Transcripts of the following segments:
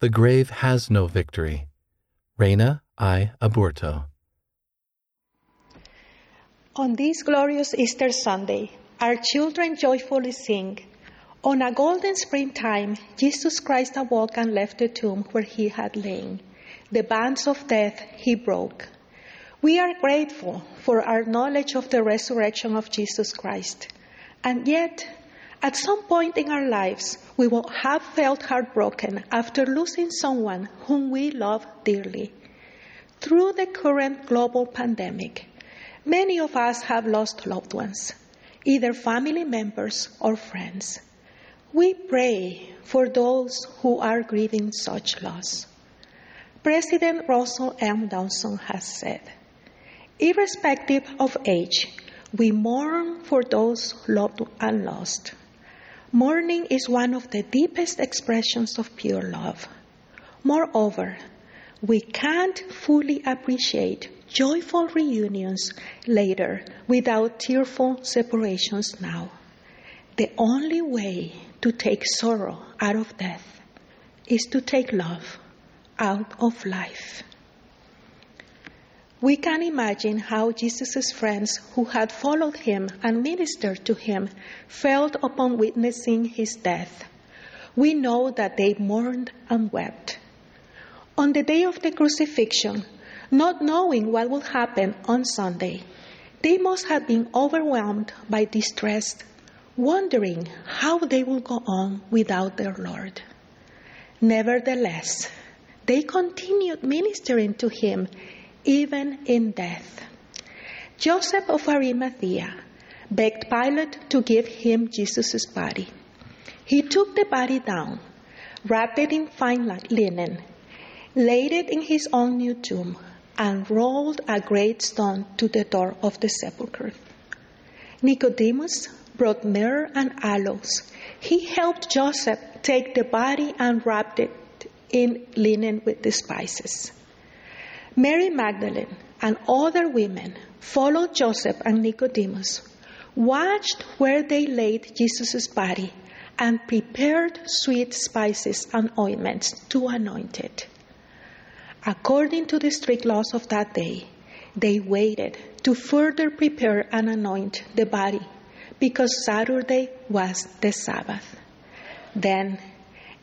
The grave has no victory. Reyna I. Aburto. On this glorious Easter Sunday, our children joyfully sing. On a golden springtime, Jesus Christ awoke and left the tomb where he had lain. The bands of death he broke. We are grateful for our knowledge of the resurrection of Jesus Christ. And yet, at some point in our lives, we will have felt heartbroken after losing someone whom we love dearly. Through the current global pandemic, many of us have lost loved ones, either family members or friends. We pray for those who are grieving such loss. President Russell M. Nelson has said, irrespective of age, we mourn for those loved and lost. Mourning is one of the deepest expressions of pure love. Moreover, we can't fully appreciate joyful reunions later without tearful separations now. The only way to take sorrow out of death is to take love out of life. We can imagine how Jesus' friends who had followed him and ministered to him felt upon witnessing his death. We know that they mourned and wept. On the day of the crucifixion, not knowing what would happen on Sunday, they must have been overwhelmed by distress, wondering how they would go on without their Lord. Nevertheless, they continued ministering to him even in death. Joseph of Arimathea begged Pilate to give him Jesus' body. He took the body down, wrapped it in fine linen, laid it in his own new tomb, and rolled a great stone to the door of the sepulchre. Nicodemus brought myrrh and aloes. He helped Joseph take the body and wrapped it in linen with the spices. Mary Magdalene and other women followed Joseph and Nicodemus, watched where they laid Jesus' body, and prepared sweet spices and ointments to anoint it. According to the strict laws of that day, they waited to further prepare and anoint the body because Saturday was the Sabbath. Then,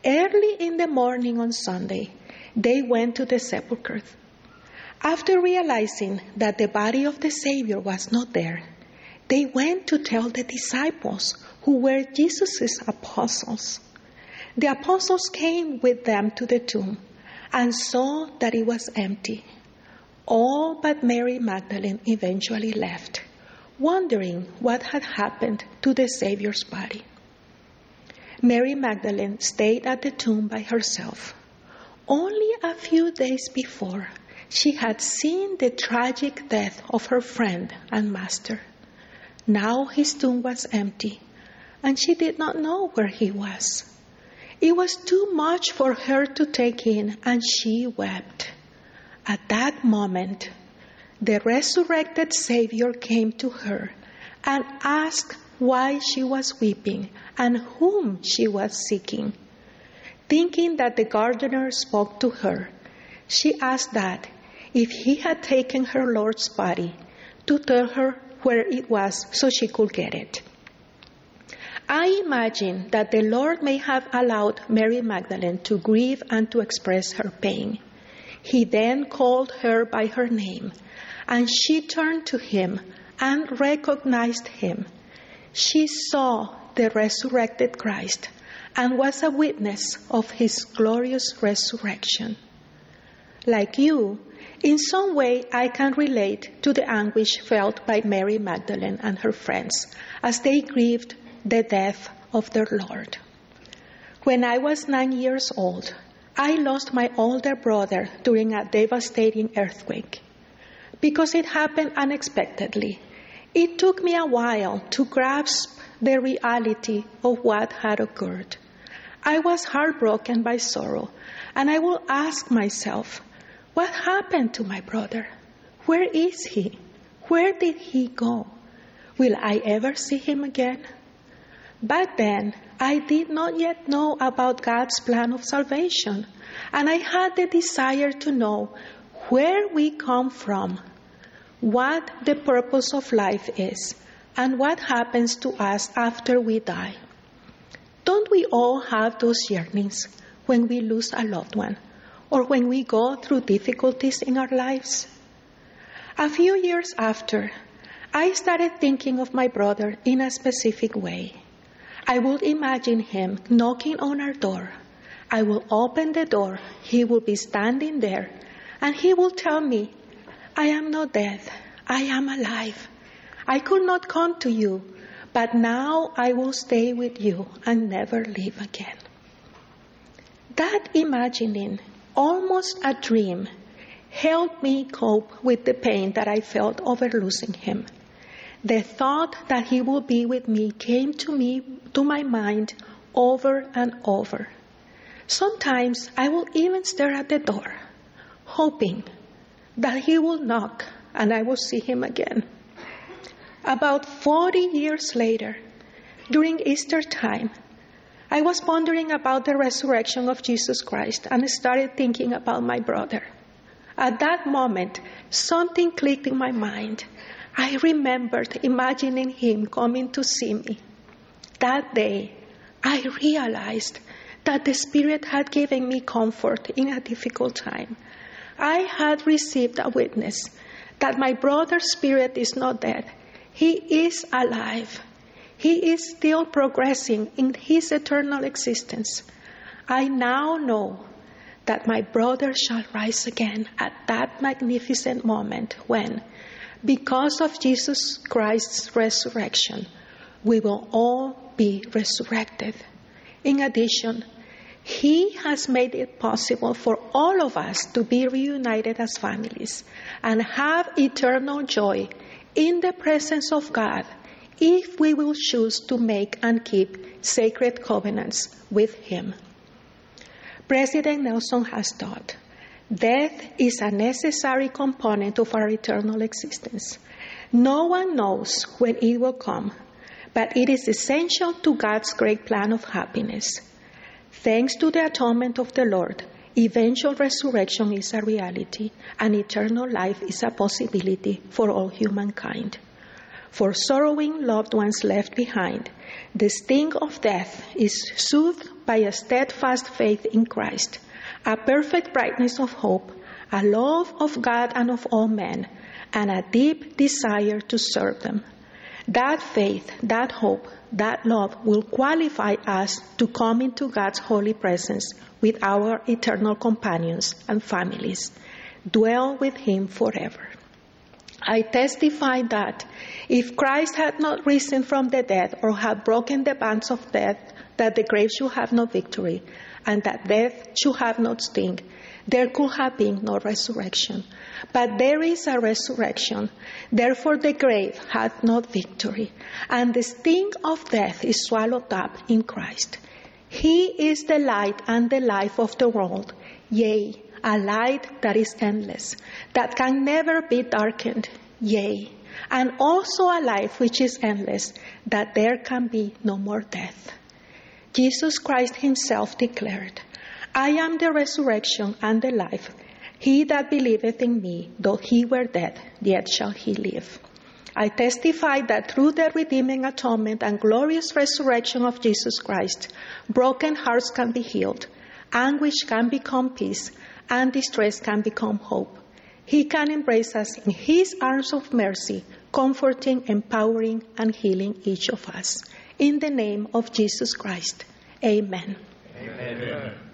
early in the morning on Sunday, they went to the sepulchre after realizing that the body of the Savior was not there, they went to tell the disciples who were Jesus' apostles. The apostles came with them to the tomb and saw that it was empty. All but Mary Magdalene eventually left, wondering what had happened to the Savior's body. Mary Magdalene stayed at the tomb by herself. Only a few days before, she had seen the tragic death of her friend and master. Now his tomb was empty, and she did not know where he was. It was too much for her to take in, and she wept. At that moment, the resurrected Savior came to her and asked why she was weeping and whom she was seeking. Thinking that the gardener spoke to her, she asked that if he had taken her Lord's body to tell her where it was so she could get it. I imagine that the Lord may have allowed Mary Magdalene to grieve and to express her pain. He then called her by her name, and she turned to him and recognized him. She saw the resurrected Christ and was a witness of his glorious resurrection. Like you, in some way, I can relate to the anguish felt by Mary Magdalene and her friends as they grieved the death of their Lord. When I was nine years old, I lost my older brother during a devastating earthquake. Because it happened unexpectedly, it took me a while to grasp the reality of what had occurred. I was heartbroken by sorrow, and I will ask myself, what happened to my brother? Where is he? Where did he go? Will I ever see him again? Back then, I did not yet know about God's plan of salvation, and I had the desire to know where we come from, what the purpose of life is, and what happens to us after we die. Don't we all have those yearnings when we lose a loved one or when we go through difficulties in our lives? A few years after, I started thinking of my brother in a specific way. I would imagine him knocking on our door. I will open the door, he will be standing there, and he will tell me, I am not dead, I am alive. I could not come to you, but now I will stay with you and never leave again. That imagining, almost a dream, helped me cope with the pain that I felt over losing him. The thought that he would be with me came to me to my mind over and over. Sometimes I will even stare at the door, hoping that he will knock and I will see him again. About 40 years later, during Easter time, I was pondering about the resurrection of Jesus Christ and started thinking about my brother. At that moment, something clicked in my mind. I remembered imagining him coming to see me. That day, I realized that the Spirit had given me comfort in a difficult time. I had received a witness that my brother's spirit is not dead. He is alive. He is still progressing in his eternal existence. I now know that my brother shall rise again at that magnificent moment when, because of Jesus Christ's resurrection, we will all be resurrected. In addition, He has made it possible for all of us to be reunited as families and have eternal joy in the presence of God if we will choose to make and keep sacred covenants with Him. President Nelson has taught death is a necessary component of our eternal existence. No one knows when it will come, but it is essential to God's great plan of happiness. Thanks to the atonement of the Lord, eventual resurrection is a reality and eternal life is a possibility for all humankind. For sorrowing loved ones left behind, the sting of death is soothed by a steadfast faith in Christ, a perfect brightness of hope, a love of God and of all men, and a deep desire to serve them. That faith, that hope, that love will qualify us to come into God's holy presence with our eternal companions and families, dwell with Him forever. I testify that if Christ had not risen from the dead or had broken the bands of death, that the grave should have no victory, and that death should have no sting, there could have been no resurrection. But there is a resurrection. Therefore, the grave hath no victory, and the sting of death is swallowed up in Christ. He is the light and the life of the world, yea, a light that is endless, that can never be darkened, yea, and also a life which is endless, that there can be no more death. Jesus Christ Himself declared, I am the resurrection and the life. He that believeth in me, though he were dead, yet shall he live. I testify that through the redeeming atonement and glorious resurrection of Jesus Christ, broken hearts can be healed, anguish can become peace, and distress can become hope. He can embrace us in His arms of mercy, comforting, empowering, and healing each of us. In the name of Jesus Christ. Amen. Amen.